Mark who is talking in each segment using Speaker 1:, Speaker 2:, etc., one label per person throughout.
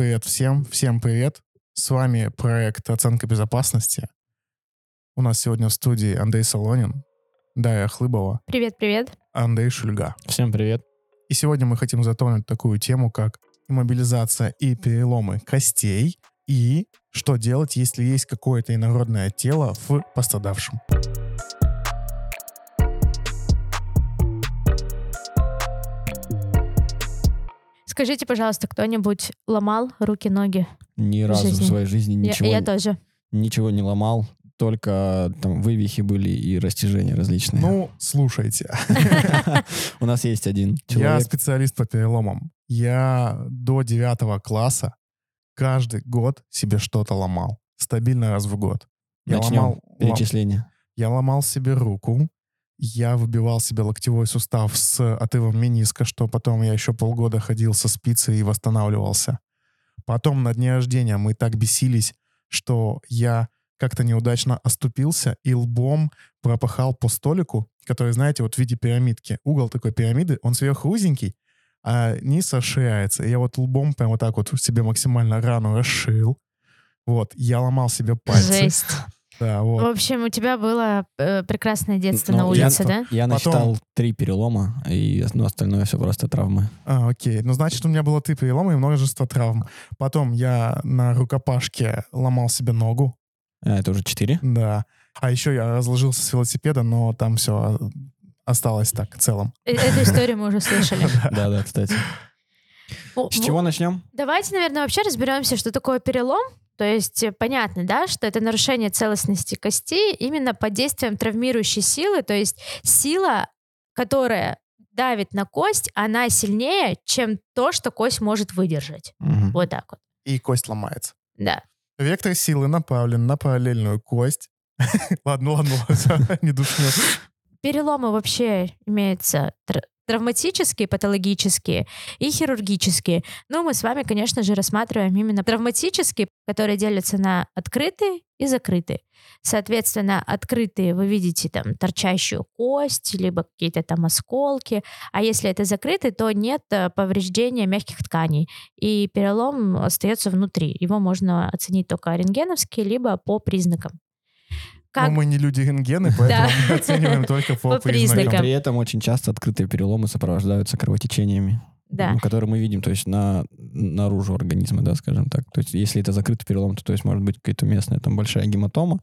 Speaker 1: привет всем, всем привет. С вами проект «Оценка безопасности». У нас сегодня в студии Андрей Солонин, Дарья Хлыбова,
Speaker 2: Привет-привет.
Speaker 1: Андрей Шульга.
Speaker 3: Всем привет.
Speaker 1: И сегодня мы хотим затронуть такую тему, как иммобилизация и переломы костей, и что делать, если есть какое-то инородное тело в пострадавшем.
Speaker 2: Скажите, пожалуйста, кто-нибудь ломал руки-ноги?
Speaker 3: Ни разу
Speaker 2: жизни.
Speaker 3: в своей жизни
Speaker 2: Я-
Speaker 3: ничего,
Speaker 2: я, тоже.
Speaker 3: ничего не ломал, только там вывихи были и растяжения различные.
Speaker 1: Ну, слушайте,
Speaker 3: У нас есть один
Speaker 1: я
Speaker 3: человек.
Speaker 1: специалист по переломам. Я до девятого класса каждый год себе что-то ломал. Стабильно раз в год. Я
Speaker 3: Начнем
Speaker 1: ломал, лом-
Speaker 3: перечисление.
Speaker 1: Я ломал себе руку, я выбивал себе локтевой сустав с отрывом мениска, что потом я еще полгода ходил со спицей и восстанавливался. Потом на дне рождения мы так бесились, что я как-то неудачно оступился и лбом пропахал по столику, который, знаете, вот в виде пирамидки. Угол такой пирамиды, он сверху узенький, а низ расширяется. Я вот лбом прям вот так вот себе максимально рану расширил. Вот, я ломал себе пальцы.
Speaker 2: Жесть.
Speaker 1: Да,
Speaker 2: В
Speaker 1: вот.
Speaker 2: общем, у тебя было э, прекрасное детство на
Speaker 3: Ну, я-
Speaker 2: улице, да?
Speaker 3: Я
Speaker 1: Потом-
Speaker 3: насчитал три перелома, и ну, остальное все просто травмы.
Speaker 1: А, окей. Ну, значит, у меня было три перелома и множество травм. Потом я на рукопашке ломал себе ногу.
Speaker 3: А, это уже четыре?
Speaker 1: Да. А еще я разложился с велосипеда, но там все осталось так, в целом.
Speaker 2: Э, Эту историю мы уже слышали.
Speaker 3: Да, да, кстати. С
Speaker 2: в-
Speaker 3: чего начнем?
Speaker 2: Давайте, наверное, вообще разберемся, что такое перелом. То есть э, понятно, да, что это нарушение целостности костей именно под действием травмирующей силы. То есть сила, которая давит на кость, она сильнее, чем то, что кость может выдержать.
Speaker 3: Мгм.
Speaker 2: Вот так вот.
Speaker 1: И кость ломается.
Speaker 2: Да.
Speaker 1: Вектор силы направлен на параллельную кость. Ладно, ладно, не душню.
Speaker 2: Переломы вообще имеются травматические, патологические и хирургические. Но мы с вами, конечно же, рассматриваем именно травматические, которые делятся на открытые и закрытые. Соответственно, открытые вы видите там торчащую кость, либо какие-то там осколки, а если это закрытый, то нет э, повреждения мягких тканей, и перелом остается внутри. Его можно оценить только рентгеновски, либо по признакам. Как
Speaker 1: Но мы не люди рентгены, поэтому
Speaker 2: Да.
Speaker 1: мы оцениваем только по
Speaker 2: По признакам.
Speaker 1: признакам.
Speaker 3: При этом очень часто открытые переломы сопровождаются кровотечениями,
Speaker 2: Да.
Speaker 3: м, которые мы видим, то есть на, наружу организма, да, скажем так. То есть если это закрытый перелом, то, то есть может быть какая-то местная там большая гематома,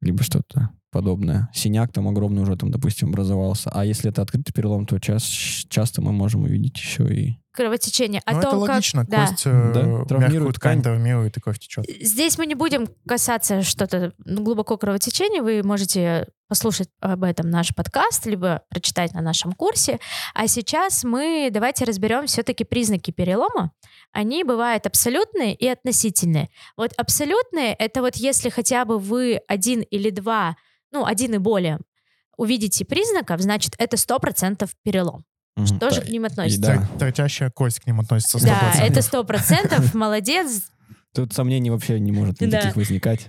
Speaker 3: либо что-то подобное. Синяк там огромный уже там, допустим, образовался. А если это открытый перелом, то час- часто мы можем увидеть еще и...
Speaker 2: кровотечение. О
Speaker 1: Ну, это
Speaker 2: том, как-
Speaker 1: логично,
Speaker 2: да.
Speaker 1: кость э,
Speaker 3: Да, травмирует
Speaker 1: ткань
Speaker 3: ткань.
Speaker 1: травмирует, и кровь течет.
Speaker 2: Здесь мы не будем касаться что-то ну, глубоко кровотечения. Вы можете послушать об этом наш подкаст, либо прочитать на нашем курсе. А сейчас мы давайте разберем все-таки признаки перелома. Они бывают абсолютные и относительные. Вот абсолютные — это вот если хотя бы вы один или два, ну, один и более, увидите признаков, значит, это 100% перелом. Что же к ним относится?
Speaker 3: да.
Speaker 1: Торчащая кость к ним относится 100%.
Speaker 2: Да, это 100%, молодец,
Speaker 3: Тут сомнений вообще не может
Speaker 2: Да.
Speaker 3: никаких возникать.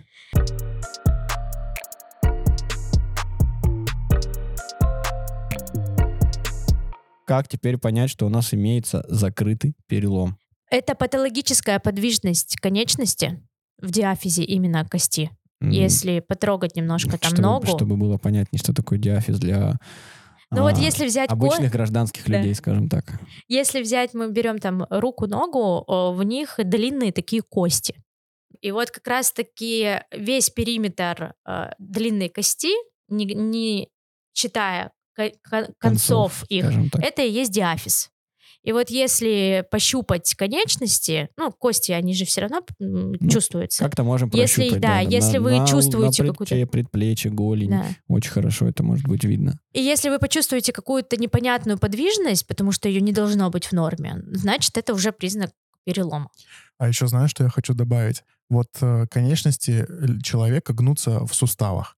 Speaker 3: Как теперь понять, что у нас имеется закрытый перелом?
Speaker 2: Это патологическая подвижность конечности в диафизе именно кости.
Speaker 3: М,
Speaker 2: Если потрогать немножко там
Speaker 3: чтобы,
Speaker 2: ногу.
Speaker 3: Чтобы было понятнее, что такое диафиз для
Speaker 2: Ну вот
Speaker 3: а,
Speaker 2: если взять ко-
Speaker 3: обычных гражданских
Speaker 2: Да.
Speaker 3: людей, скажем так.
Speaker 2: если взять, мы берем там руку, ногу, в них длинные такие кости. И вот как раз-таки весь периметр э, длинной кости, не, не читая ко- ко- концов, их, это и есть диафиз. И вот если пощупать конечности, ну, кости, они же все равно
Speaker 3: Ну,
Speaker 2: чувствуются.
Speaker 3: Как-то можем
Speaker 2: если-
Speaker 3: прощупать.
Speaker 2: да, если вы
Speaker 3: на,
Speaker 2: чувствуете
Speaker 3: на
Speaker 2: какую-то-
Speaker 3: предплечье, голень.
Speaker 2: Да.
Speaker 3: Очень хорошо это может быть видно.
Speaker 2: И если вы почувствуете какую-то непонятную подвижность, потому что ее не должно быть в норме, значит, это уже признак перелома.
Speaker 1: А еще знаешь, что я хочу добавить? Вот э, конечности л- человека гнутся в суставах.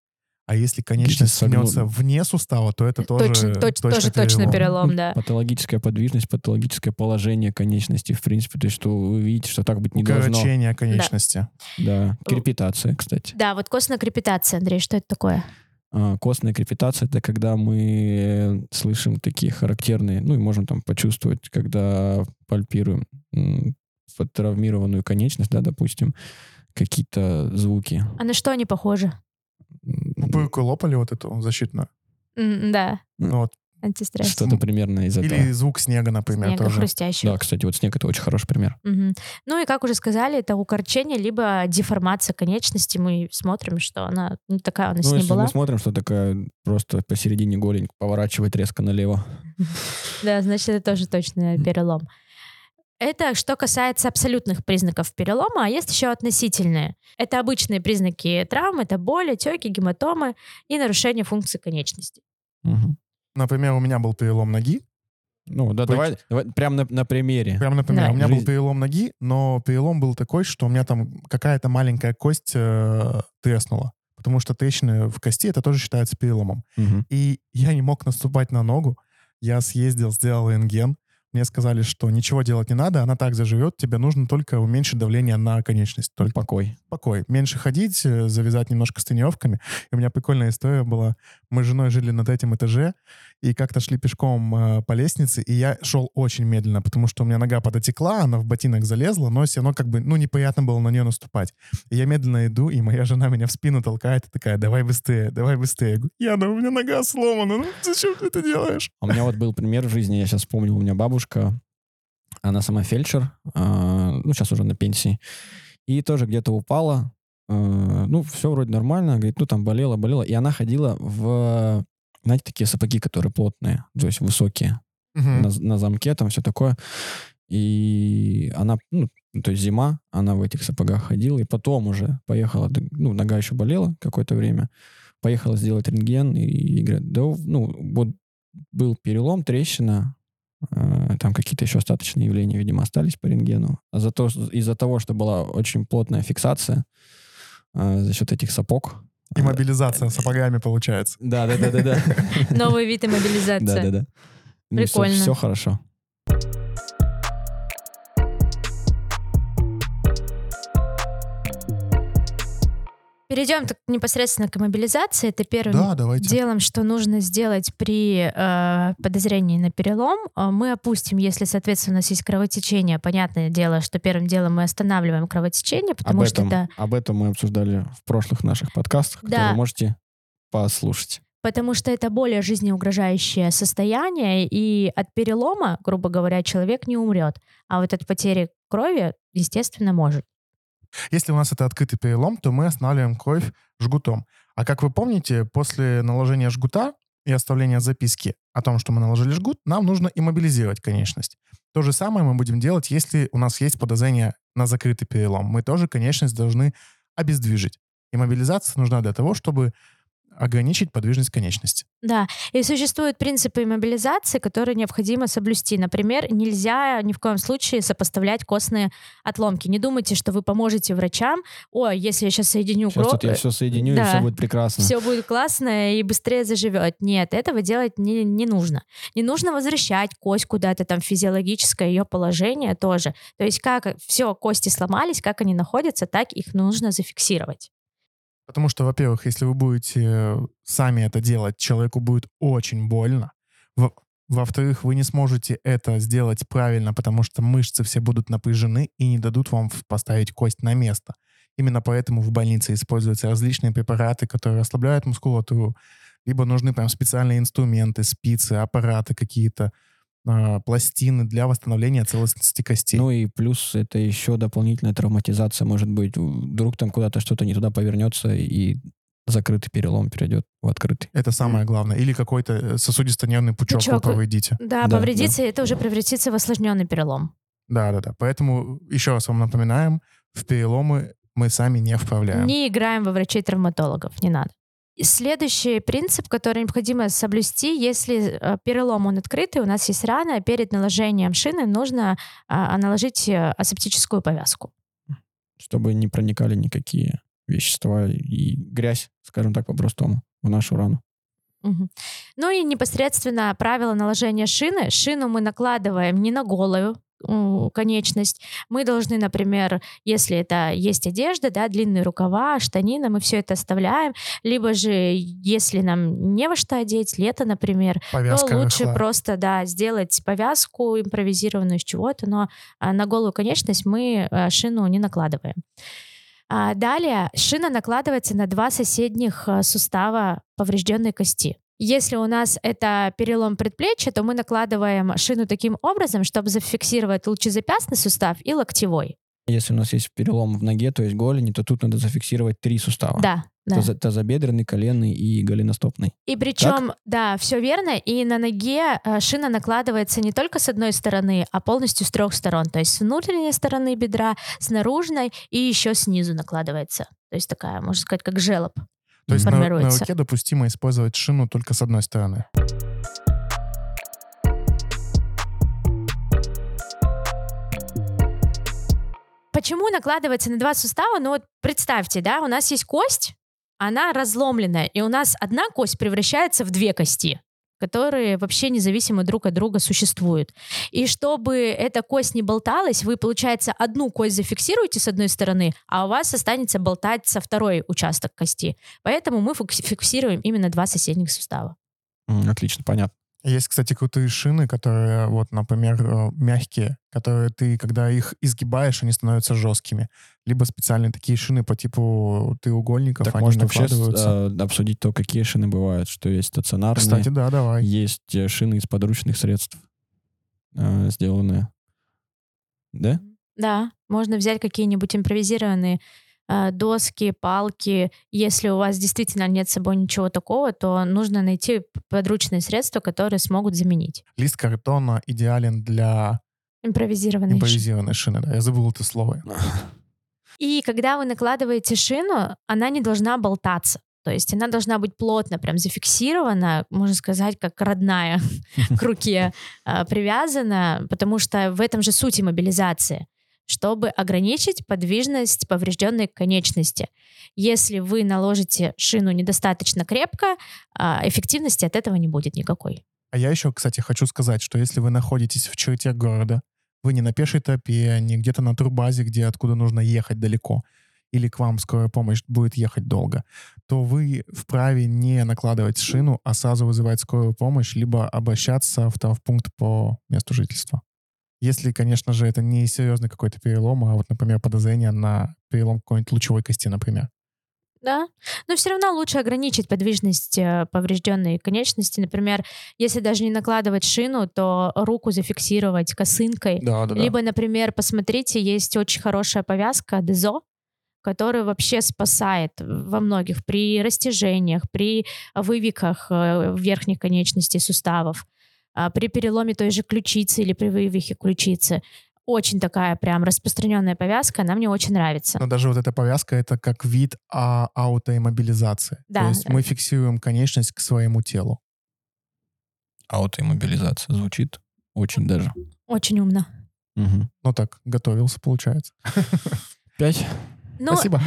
Speaker 1: А если конечность
Speaker 3: согнут.
Speaker 1: гнется вне сустава, то это тоже
Speaker 2: Точно, точ- тоже точно перелом, да.
Speaker 3: Патологическая подвижность, патологическое положение конечности, в принципе, то есть что вы видите, что так быть не должно.
Speaker 1: Укорочение конечности.
Speaker 3: Да, крепитация, кстати.
Speaker 2: Да, вот костная крепитация, Андрей, что это такое?
Speaker 3: А, Костная крепитация — это когда мы слышим такие характерные, ну и можем там почувствовать, когда пальпируем травмированную конечность, да, допустим, какие-то звуки.
Speaker 2: А на что они похожи?
Speaker 1: Пупырку лопали вот эту защитную.
Speaker 2: Да,
Speaker 1: Ну Вот.
Speaker 2: антистресс.
Speaker 3: Что-то примерно из этого.
Speaker 1: Или звук снега, например,
Speaker 2: Снега
Speaker 1: тоже.
Speaker 2: хрустящего.
Speaker 3: Да, кстати, вот снег это очень хороший пример.
Speaker 2: Мгм. Ну и, как уже сказали, это укорчение, либо деформация конечности. Мы смотрим, что она не такая у нас
Speaker 3: Ну,
Speaker 2: не
Speaker 3: если
Speaker 2: была.
Speaker 3: мы смотрим, что такая просто посередине голень поворачивает резко налево.
Speaker 2: Да, значит, это тоже точно перелом. Это что касается абсолютных признаков перелома, а есть еще относительные. Это обычные признаки травм, это боли, отеки, гематомы и нарушение функции конечности.
Speaker 3: Мгм.
Speaker 1: Например, у меня был перелом ноги.
Speaker 3: Ну, да,
Speaker 1: Быть-
Speaker 3: давай, давай прям на, на примере.
Speaker 1: Прям, например,
Speaker 2: Да.
Speaker 1: у меня был перелом ноги, но перелом был такой, что у меня там какая-то маленькая кость э, треснула. Потому что трещины в кости, это тоже считается переломом.
Speaker 3: Мгм.
Speaker 1: И я не мог наступать на ногу. Я съездил, сделал рентген. Мне сказали, что ничего делать не надо, она так заживет, тебе нужно только уменьшить давление на конечность. Только
Speaker 3: Покой.
Speaker 1: покой. Меньше ходить, э, завязать немножко с тренировками. И у меня прикольная история была. Мы с женой жили на третьем этаже, и как-то шли пешком э, по лестнице, и я шел очень медленно, потому что у меня нога подотекла, она в ботинок залезла, но все равно как бы, ну, неприятно было на нее наступать. И я медленно иду, и моя жена меня в спину толкает и такая, давай быстрее, давай быстрее. Я говорю, Яна, у меня нога сломана, ну зачем ты это делаешь?
Speaker 3: А У меня вот был пример в жизни, я сейчас вспомнил, у меня бабушка, она сама фельдшер, а, ну, сейчас уже на пенсии, и тоже где-то упала, э, ну, все вроде нормально, говорит, ну, там болела, болела, и она ходила в, знаете, такие сапоги, которые плотные, то есть высокие,
Speaker 1: Мгм.
Speaker 3: на, на замке, там все такое. И она, ну, то есть зима, она в этих сапогах ходила, и потом уже поехала, ну, нога еще болела какое-то время, поехала сделать рентген, и, и говорят, да, ну, вот был перелом, трещина, э, там какие-то еще остаточные явления, видимо, остались по рентгену. А зато из-за того, что была очень плотная фиксация э, за счет этих сапог.
Speaker 1: И мобилизация сапогами получается.
Speaker 3: Да, да, да, да, да.
Speaker 2: Новый вид
Speaker 3: Да,
Speaker 2: иммобилизации.
Speaker 3: да, да.
Speaker 2: Прикольно.
Speaker 3: Все хорошо.
Speaker 2: Перейдем так непосредственно к иммобилизации. Это первым
Speaker 1: Да, давайте.
Speaker 2: делом, что нужно сделать при э, подозрении на перелом. Э, Мы опустим, если, соответственно, у нас есть кровотечение. Понятное дело, что первым делом мы останавливаем кровотечение, потому
Speaker 3: об,
Speaker 2: что
Speaker 3: этом,
Speaker 2: это
Speaker 3: об этом мы обсуждали в прошлых наших подкастах,
Speaker 2: Да.
Speaker 3: которые можете послушать.
Speaker 2: потому что это более жизнеугрожающее состояние, и от перелома, грубо говоря, человек не умрет. А вот от потери крови, естественно, может.
Speaker 1: Если у нас это открытый перелом, то мы останавливаем кровь жгутом. А как вы помните, после наложения жгута и оставления записки о том, что мы наложили жгут, нам нужно иммобилизировать конечность. То же самое мы будем делать, если у нас есть подозрение на закрытый перелом. Мы тоже конечность должны обездвижить. Иммобилизация нужна для того, чтобы ограничить подвижность конечности.
Speaker 2: Да, и существуют принципы иммобилизации, которые необходимо соблюсти. Например, нельзя ни в коем случае сопоставлять костные отломки. Не думайте, что вы поможете врачам. О, если я сейчас соединю
Speaker 3: Сейчас тут я все соединю, и
Speaker 2: да.
Speaker 3: все будет прекрасно.
Speaker 2: все будет классно и быстрее заживет. Нет, этого делать не, не нужно. Не нужно возвращать кость куда-то там, физиологическое ее положение тоже. То есть как все, кости сломались, как они находятся, так их нужно зафиксировать.
Speaker 1: Потому что, во-первых, если вы будете э, сами это делать, человеку будет очень больно. Во- Во-вторых, вы не сможете это сделать правильно, потому что мышцы все будут напряжены и не дадут вам поставить кость на место. Именно поэтому в больнице используются различные препараты, которые расслабляют мускулатуру. Либо нужны прям специальные инструменты, спицы, аппараты какие-то, а, пластины для восстановления целостности костей.
Speaker 3: Ну и плюс это еще дополнительная травматизация может быть. Вдруг там куда-то что-то не туда повернется и закрытый перелом перейдет в открытый.
Speaker 1: это самое главное. Или какой-то э, сосудисто-нервный пучок,
Speaker 2: Пучок.
Speaker 1: вы повредите.
Speaker 2: Да,
Speaker 3: Да,
Speaker 2: повредится, и это уже превратится в осложненный перелом.
Speaker 1: Да, да, да. Поэтому еще раз вам напоминаем, в переломы мы сами не вправляем.
Speaker 2: Не играем во врачей-травматологов, не надо. Следующий принцип, который необходимо соблюсти, если э, перелом он открытый, у нас есть рана, перед наложением шины нужно а, наложить э, асептическую повязку.
Speaker 3: Чтобы не проникали никакие вещества и грязь, скажем так по-простому, в нашу рану.
Speaker 2: Мгм. Ну и непосредственно правило наложения шины. Шину мы накладываем не на голую м, конечность. Мы должны, например, если это есть одежда, да, длинные рукава, штанины, мы все это оставляем. Либо же, если нам не во что одеть, лето, например,
Speaker 1: Повязка
Speaker 2: то лучше
Speaker 1: рыхлая.
Speaker 2: просто, да, сделать повязку импровизированную из чего-то, но а, на голую конечность мы а, шину не накладываем. А, Далее шина накладывается на два соседних сустава поврежденной кости. Если у нас это перелом предплечья, то мы накладываем шину таким образом, чтобы зафиксировать лучезапястный сустав и локтевой.
Speaker 3: Если у нас есть перелом в ноге, то есть голени, то тут надо зафиксировать три сустава.
Speaker 2: Да, да.
Speaker 3: Тазо- тазобедренный, коленный и голеностопный.
Speaker 2: И причем, да, все верно. И на ноге э, шина накладывается не только с одной стороны, а полностью с трех сторон. То есть с внутренней стороны бедра, с наружной и еще снизу накладывается. То есть такая, можно сказать, как желоб.
Speaker 1: То есть на, на руке допустимо использовать шину только с одной стороны.
Speaker 2: Почему накладывается на два сустава? Ну вот представьте, да, у нас есть кость, она разломленная, и у нас одна кость превращается в две кости которые вообще независимо друг от друга существуют. И чтобы эта кость не болталась, вы, получается, одну кость зафиксируете с одной стороны, а у вас останется болтаться второй участок кости. Поэтому мы фикс- фиксируем именно два соседних сустава.
Speaker 3: Отлично, понятно.
Speaker 1: Есть, кстати, крутые шины, которые, вот, например, э, мягкие, которые ты, когда их изгибаешь, они становятся жесткими. Либо специальные такие шины по типу треугольников,
Speaker 3: Так
Speaker 1: они
Speaker 3: можно вообще
Speaker 1: накладываются.
Speaker 3: э, обсудить то, какие шины бывают, что есть стационарные,
Speaker 1: Кстати, да, давай.
Speaker 3: есть э, шины из подручных средств э, сделанные. Да?
Speaker 2: Да, можно взять какие-нибудь импровизированные доски, палки. Если у вас действительно нет с собой ничего такого, то нужно найти подручные средства, которые смогут заменить
Speaker 1: Лист картона идеален для
Speaker 2: импровизированные шины.
Speaker 1: импровизированной шины. Да, я забыл это слово.
Speaker 2: И когда вы накладываете шину, она не должна болтаться. То есть она должна быть плотно прям зафиксирована, можно сказать, как родная к руке а, привязана, потому что в этом же суть иммобилизации чтобы ограничить подвижность поврежденной конечности. Если вы наложите шину недостаточно крепко, а, эффективности от этого не будет никакой.
Speaker 1: А я еще, кстати, хочу сказать, что если вы находитесь в черте города, вы не на пешей тропе, не где-то на турбазе, где откуда нужно ехать далеко, или к вам скорая помощь будет ехать долго, то вы вправе не накладывать шину, а сразу вызывать скорую помощь, либо обращаться в травмпункт по месту жительства. Если, конечно же, это не серьезный какой-то перелом, а вот, например, подозрение на перелом какой-нибудь лучевой кости, например.
Speaker 2: Да, но все равно лучше ограничить подвижность э, поврежденной конечности. Например, если даже не накладывать шину, то руку зафиксировать косынкой.
Speaker 1: Да, да,
Speaker 2: Либо, например, посмотрите, есть очень хорошая повязка Дезо, которая вообще спасает во многих при растяжениях, при вывихах э, верхних конечностей суставов, при переломе той же ключицы или при вывихе ключицы. Очень такая прям распространенная повязка, она мне очень нравится.
Speaker 1: Но даже вот эта повязка — это как вид а, аутоиммобилизации.
Speaker 2: Да,
Speaker 1: То есть
Speaker 2: да.
Speaker 1: мы фиксируем конечность к своему телу.
Speaker 3: Аутоиммобилизация звучит очень даже.
Speaker 2: Очень умно.
Speaker 3: Мгм.
Speaker 1: Ну так, готовился, получается.
Speaker 3: Пять?
Speaker 2: Ну,
Speaker 1: Спасибо.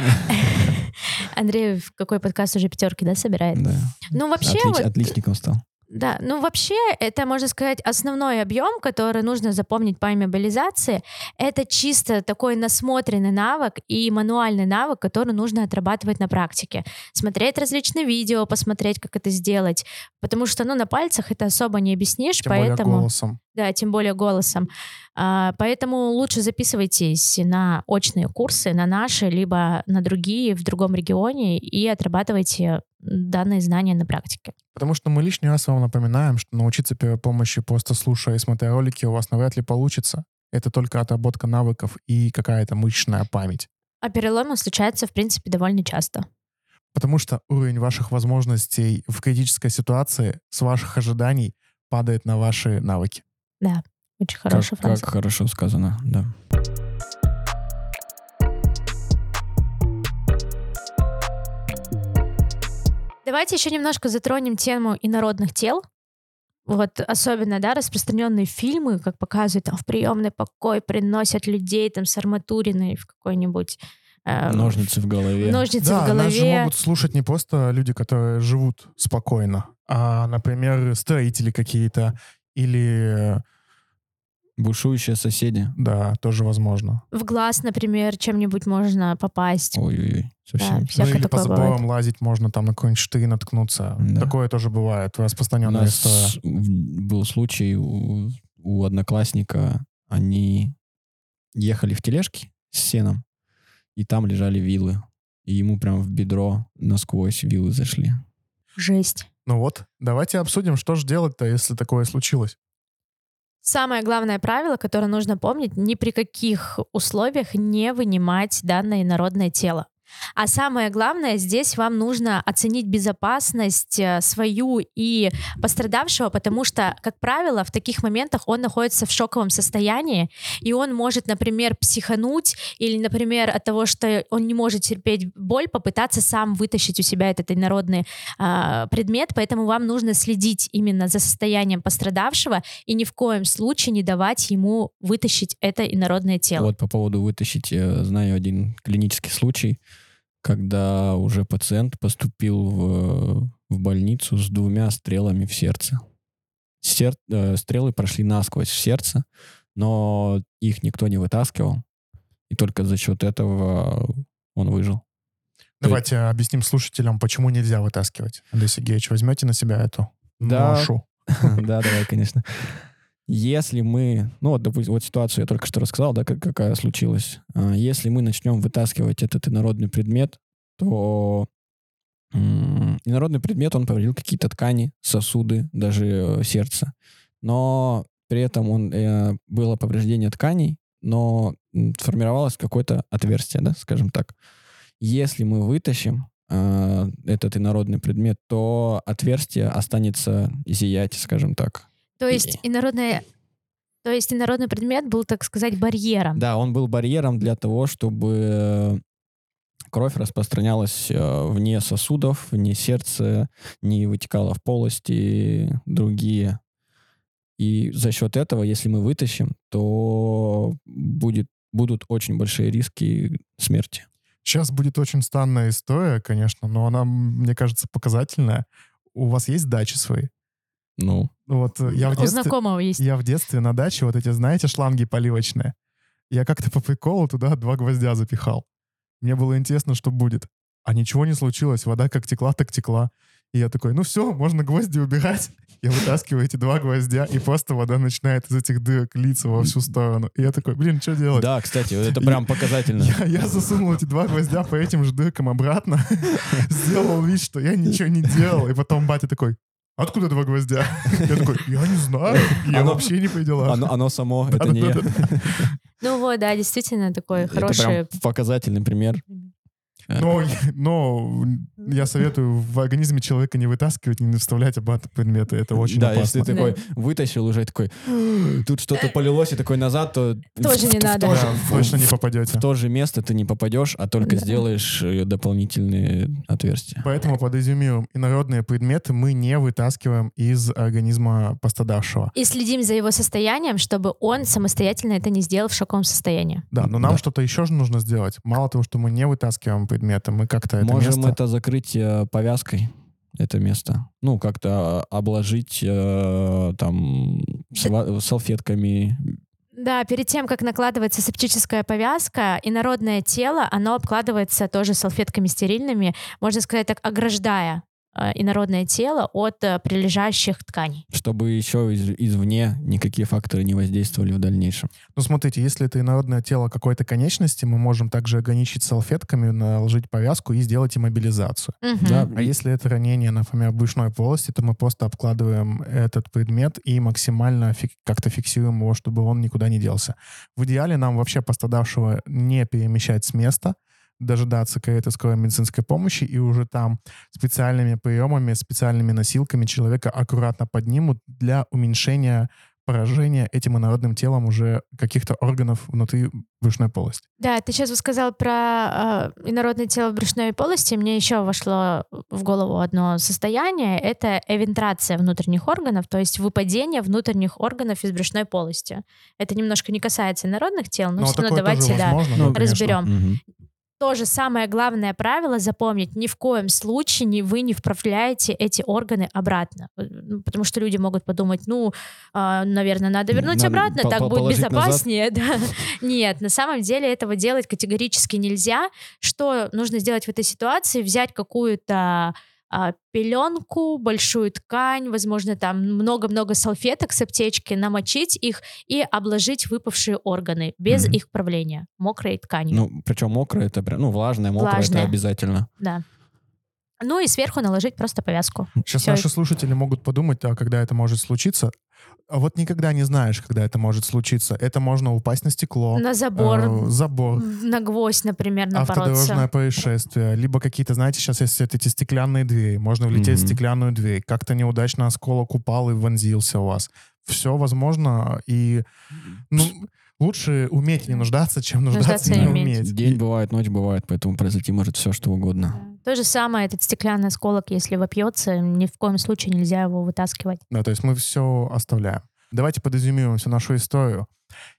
Speaker 2: Андрей в какой подкаст уже пятерки, да, собирает?
Speaker 3: Да.
Speaker 2: Ну, вообще,
Speaker 3: Отлич-
Speaker 2: вот,
Speaker 3: Отличником стал.
Speaker 2: Да, ну, вообще, это, можно сказать, основной объем, который нужно запомнить по иммобилизации. Это чисто такой насмотренный навык и мануальный навык, который нужно отрабатывать на практике. Смотреть различные видео, посмотреть, как это сделать. Потому что, ну, на пальцах это особо не объяснишь,
Speaker 1: Тем более
Speaker 2: поэтому...
Speaker 1: голосом.
Speaker 2: Да, тем более голосом. А, поэтому лучше записывайтесь на очные курсы, на наши, либо на другие в другом регионе и отрабатывайте данные знания на практике.
Speaker 1: Потому что мы лишний раз вам напоминаем, что научиться первой помощи, просто слушая и смотря ролики, у вас навряд ли получится. Это только отработка навыков и какая-то мышечная память.
Speaker 2: А переломы случаются, в принципе, довольно часто.
Speaker 1: Потому что уровень ваших возможностей в критической ситуации с ваших ожиданий падает на ваши навыки.
Speaker 2: Да, очень
Speaker 3: Как,
Speaker 2: хорошая фраза.
Speaker 3: как хорошо сказано, да.
Speaker 2: Давайте еще немножко затронем тему инородных тел. Вот особенно, да, распространенные фильмы, как показывают, там в приемный покой приносят людей там с арматуриной в какой-нибудь э,
Speaker 3: Ножницы в голове.
Speaker 2: ножницы
Speaker 1: да,
Speaker 2: в голове.
Speaker 1: нас же могут слушать не просто люди, которые живут спокойно, а, например, строители какие-то или
Speaker 3: Бушующие соседи.
Speaker 1: Да, тоже возможно.
Speaker 2: В глаз, например, чем-нибудь можно попасть.
Speaker 3: Ой-ой-ой. Совсем.
Speaker 2: Да,
Speaker 1: Ну или по заборам
Speaker 2: бывает.
Speaker 1: лазить можно, там на какой-нибудь штырь наткнуться.
Speaker 3: Да.
Speaker 1: Такое тоже бывает.
Speaker 3: У
Speaker 1: Распространенная
Speaker 3: нас
Speaker 1: история.
Speaker 3: был случай у, у одноклассника, они ехали в тележке с сеном, и там лежали вилы. И ему прям в бедро насквозь вилы зашли.
Speaker 2: Жесть.
Speaker 1: Ну вот, давайте обсудим, что же делать-то, если такое случилось.
Speaker 2: Самое главное правило, которое нужно помнить, ни при каких условиях не вынимать данное инородное тело. А самое главное, здесь вам нужно оценить безопасность э, свою и пострадавшего, потому что, как правило, в таких моментах он находится в шоковом состоянии, и он может, например, психануть или, например, от того, что он не может терпеть боль, попытаться сам вытащить у себя этот инородный а, предмет, поэтому вам нужно следить именно за состоянием пострадавшего и ни в коем случае не давать ему вытащить это инородное тело.
Speaker 3: Вот по поводу вытащить, э, знаю один клинический случай, когда уже пациент поступил в, в больницу с двумя стрелами в сердце. Сер- э, стрелы прошли насквозь в сердце, но их никто не вытаскивал, и только за счет этого он выжил.
Speaker 1: Давайте объясним слушателям, почему нельзя вытаскивать. Андрей Сергеевич, возьмете на себя эту
Speaker 3: Да.
Speaker 1: ношу?
Speaker 3: Да, давай, конечно. Если мы, ну вот, допустим, вот ситуацию я только что рассказал, да, как- какая случилась. А, Если мы начнем вытаскивать этот инородный предмет, то инородный предмет, он повредил какие-то ткани, сосуды, даже э, сердце. Но при этом он, э, было повреждение тканей, но сформировалось какое-то отверстие, да, скажем так. Если мы вытащим э, этот инородный предмет, то отверстие останется зиять, скажем так.
Speaker 2: То есть инородное то есть инородный предмет был, так сказать, барьером.
Speaker 3: Да, он был барьером для того, чтобы э, кровь распространялась э, вне сосудов, вне сердца, не вытекала в полости другие. И за счет этого, если мы вытащим, то будет, будут очень большие риски смерти.
Speaker 1: Сейчас будет очень странная история, конечно, но она, мне кажется, показательная. У вас есть дачи свои?
Speaker 3: Ну,
Speaker 1: Вот э, я в
Speaker 2: У
Speaker 1: детстве...
Speaker 2: знакомого есть.
Speaker 1: Я в детстве на даче, вот эти, знаете, шланги поливочные. Я как-то по приколу туда два гвоздя запихал. Мне было интересно, что будет. А ничего не случилось. Вода как текла, так текла. И я такой, ну все, можно гвозди убирать. Я вытаскиваю эти два гвоздя, и просто вода начинает из этих дырок литься во всю сторону. И я такой, блин, что делать?
Speaker 3: да, кстати, вот это прям показательно.
Speaker 1: Я, я засунул эти два гвоздя по этим же дыркам обратно, сделал вид, что я ничего не делал, и потом батя такой, откуда два гвоздя? Я такой, я не знаю, я вообще не делах.
Speaker 3: Оно, само, это не я.
Speaker 2: Ну вот, да, действительно такой хороший.
Speaker 3: показательный пример.
Speaker 1: Но, но я советую в организме человека не вытаскивать, не вставлять обратно предметы. Это очень
Speaker 3: да,
Speaker 1: опасно.
Speaker 3: если ты такой вытащил уже такой, тут что-то полилось и такой назад, то
Speaker 2: Тоже
Speaker 3: в-
Speaker 2: не
Speaker 3: в- в
Speaker 2: надо.
Speaker 3: же-
Speaker 1: Да, точно не попадете.
Speaker 3: в то же место ты не попадешь, а только
Speaker 2: Да.
Speaker 3: сделаешь э, дополнительные отверстия.
Speaker 1: Поэтому подразумеваем, инородные предметы мы не вытаскиваем из организма пострадавшего.
Speaker 2: И следим за его состоянием, чтобы он самостоятельно это не сделал в шоковом состоянии.
Speaker 1: Да, но нам
Speaker 3: Да.
Speaker 1: что-то еще же нужно сделать. Мало того, что мы не вытаскиваем предметы, мы как-то это
Speaker 3: Можем
Speaker 1: место...
Speaker 3: это закрыть э, повязкой, это место. Ну, как-то обложить э, там сва- салфетками.
Speaker 2: Да, перед тем, как накладывается септическая повязка, инородное тело, оно обкладывается тоже салфетками стерильными, можно сказать так, ограждая э, инородное тело от э, прилежащих тканей.
Speaker 3: чтобы еще из- извне никакие факторы не воздействовали в дальнейшем.
Speaker 1: Ну, смотрите, если это инородное тело какой-то конечности, мы можем также ограничить салфетками, наложить повязку и сделать иммобилизацию.
Speaker 2: Мгм.
Speaker 3: Да,
Speaker 1: А если это ранение, например, брюшной полости, то мы просто обкладываем этот предмет и максимально фик- как-то фиксируем его, чтобы он никуда не делся. В идеале нам вообще пострадавшего не перемещать с места, дожидаться какой-то скорой медицинской помощи, и уже там специальными приемами, специальными носилками человека аккуратно поднимут для уменьшения поражения этим инородным телом уже каких-то органов внутри брюшной полости.
Speaker 2: Да, ты сейчас сказал про э, инородное тело в брюшной полости. Мне еще вошло в голову одно состояние. Это эвентрация внутренних органов, то есть выпадение внутренних органов из брюшной полости. Это немножко не касается инородных тел, но,
Speaker 1: Но
Speaker 2: все равно давайте да,
Speaker 1: возможно,
Speaker 3: Ну,
Speaker 2: разберем.
Speaker 3: Мгм.
Speaker 2: Тоже самое главное правило запомнить, ни в коем случае не, вы не вправляете эти органы обратно. Э, ну, потому что люди могут подумать, ну, э, наверное, надо вернуть
Speaker 3: Надо
Speaker 2: обратно,
Speaker 3: по-
Speaker 2: так будет
Speaker 3: назад.
Speaker 2: безопаснее. да. Нет, на самом деле этого делать категорически нельзя. Что нужно сделать в этой ситуации? Взять какую-то а, пеленку, большую ткань, возможно, там много-много салфеток с аптечки, намочить их и обложить выпавшие органы без
Speaker 3: Мгм.
Speaker 2: их правления мокрой тканью.
Speaker 3: Ну, причем мокрое, это прям, ну, влажное, мокрое,
Speaker 2: Влажное.
Speaker 3: это обязательно.
Speaker 2: Да. Ну и сверху наложить просто повязку.
Speaker 1: Сейчас
Speaker 2: Всё.
Speaker 1: наши слушатели могут подумать, а когда это может случиться. А вот никогда не знаешь, когда это может случиться. Это можно упасть на стекло,
Speaker 2: На забор,
Speaker 1: э, забор,
Speaker 2: в- на гвоздь, например,
Speaker 1: автодорожное
Speaker 2: напороться.
Speaker 1: происшествие, либо какие-то, знаете, сейчас есть эти стеклянные двери, можно влететь в
Speaker 3: Мгм.
Speaker 1: стеклянную дверь, как-то неудачно осколок упал и вонзился у вас. Все возможно, и ну, лучше уметь не нуждаться, чем нуждаться,
Speaker 2: Нуждаться
Speaker 1: и не
Speaker 2: уметь.
Speaker 3: День бывает, ночь бывает, поэтому произойти может все, что угодно.
Speaker 2: То же самое, этот стеклянный осколок, если вопьется, ни в коем случае нельзя его вытаскивать.
Speaker 1: Да, то есть мы все оставляем. Давайте подразумеваем всю нашу историю,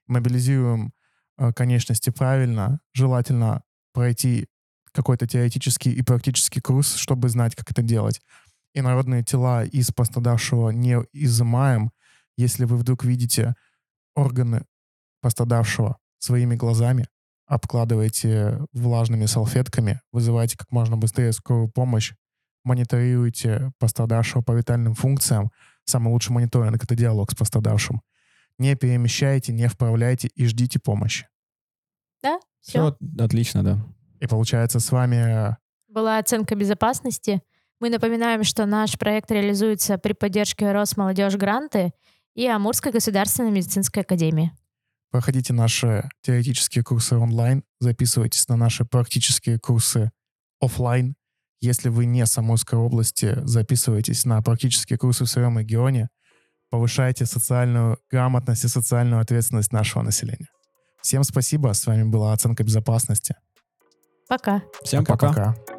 Speaker 1: мобилизируем э, конечности правильно, желательно пройти какой-то теоретический и практический курс, чтобы знать, как это делать. И народные тела из пострадавшего не изымаем, если вы вдруг видите органы пострадавшего своими глазами, обкладываете влажными салфетками, вызывайте как можно быстрее скорую помощь, мониторируйте пострадавшего по витальным функциям. Самый лучший мониторинг — это диалог с пострадавшим. Не перемещайте, не вправляйте и ждите помощи.
Speaker 2: Да, все.
Speaker 3: Все отлично, да.
Speaker 1: И получается с вами
Speaker 2: Была оценка безопасности. Мы напоминаем, что наш проект реализуется при поддержке Росмолодежь Гранты и Амурской государственной медицинской академии.
Speaker 1: Проходите наши теоретические курсы онлайн, записывайтесь на наши практические курсы офлайн. Если вы не с Амурской области, записывайтесь на практические курсы в своем регионе, повышайте социальную грамотность и социальную ответственность нашего населения. Всем спасибо. С вами была оценка безопасности.
Speaker 2: Пока.
Speaker 3: Всем пока.
Speaker 1: Пока-пока.